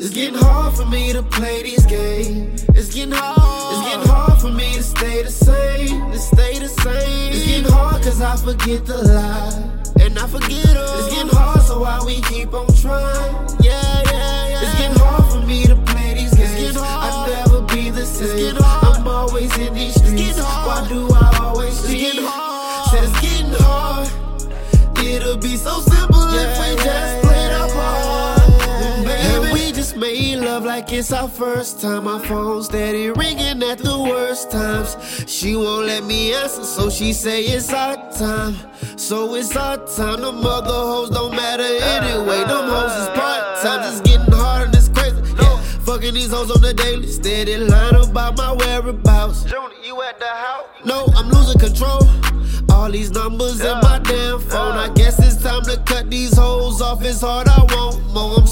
It's getting hard for me to play these games. It's getting hard. It's getting hard for me to stay the same. To stay the same. It's getting hard cause I forget the lie. And I forget her. It's getting hard, so why we keep on trying? Yeah, yeah, yeah. It's getting hard for me to play these games. I'll never be the same. I'm always in these streets. Why do I always cheat? Said it's getting hard. It'll be so simple made love like it's our first time. My phone steady ringing at the worst times. She won't let me answer, so she say it's our time. So it's our time. The mother hoes don't matter anyway. Them hoes is part time. Just getting harder, and it's crazy. Yeah. Fucking these hoes on the daily, steady line about my whereabouts. Junior, you at the house? No, I'm losing control. All these numbers in my damn phone. I guess it's time to cut these hoes off. It's hard, I want more. I'm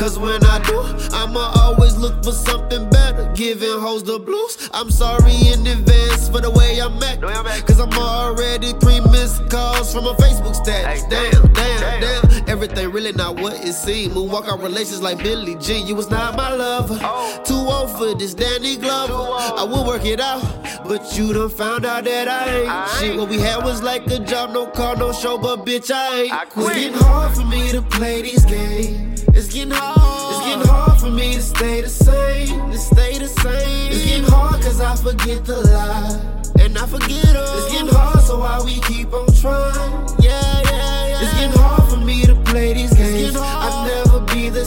Cause when I do, I'ma always look for something better. Giving hoes the blues. I'm sorry in advance for the way I'm acting. way I'm acting. Cause I'm already three missed calls from a Facebook status. Damn, damn, damn. Really not what it seemed. Moonwalk out relations like Billie Jean. You was not my lover. Oh. Too old for this Danny Glover. I will work it out, but you done found out that I ain't. I Shit, what we had was like a job, no car, no show, but bitch, I ain't. I It's quit. getting hard for me to play these games. It's getting hard. It's getting hard for me to stay the same. To stay the same. It's getting hard cause I forget the lie. And I forget her. It's getting hard, so why we keep on trying? Yeah.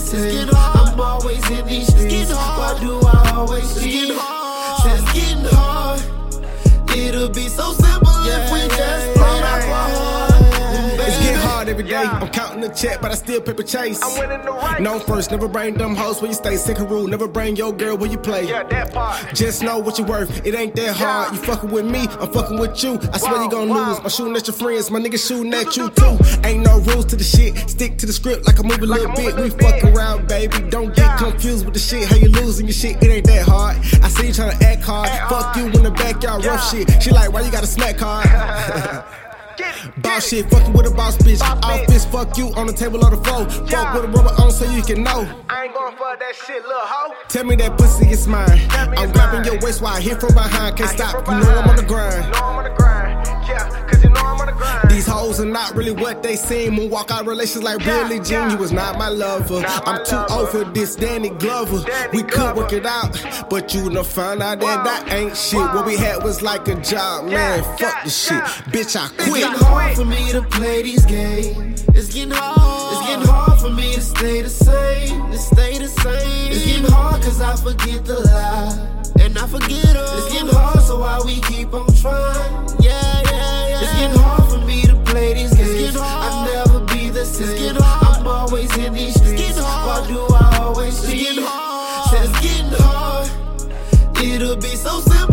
Same. I'm always in these streets. Why do I always cheat? It's getting hard. It'll be so simple if we just play our part. It's getting hard every day. I'm the check, but I still paper chase. I'm winning the race. Known first, never bring them hoes where you stay. Second rule, never bring your girl where you play. Yeah, that part. Just know what you're worth. It ain't that hard. You fucking with me, I'm fucking with you. I swear Wow, you gon' wow. lose. I'm shooting at your friends, my niggas shooting at you too. Ain't no rules to the shit. Stick to the script like I move a little bit. We fuck around, baby. Don't get confused with the shit. How you losing your shit? It ain't that hard. I see you tryna act hard. Fuck you in the backyard, rough shit. She like, why you got a smack card? Boss shit, fucking with a boss bitch. Bitch. Office, fuck you on the table or the floor. Fuck with a rubber on so you can know. I ain't going for that shit, little hoe. Tell me that pussy is mine. I'm grabbing your waist while I hit from behind. Can't stop, you know I'm on the grind. You know I'm on the grind. Yeah, hoes are not really what they seem. Moonwalk out relations like Yeah, Billie Jean. yeah. You was not my lover. Not I'm too lover. old for this Danny Glover. Danny we could Glover. work it out, but you done found out that Wow. that ain't shit. Wow. What we had was like a job, man. Yeah, Fuck yeah, this shit. yeah. Bitch, I It's quit. getting hard for me to play these games. It's getting hard. It's getting hard for me to stay the same. To stay the same. It's getting hard cause I forget the lie. And I forget her. It's getting hard, so why we keep on trying? Yeah, yeah, yeah. It's getting said it's getting hard. It'll be so simple.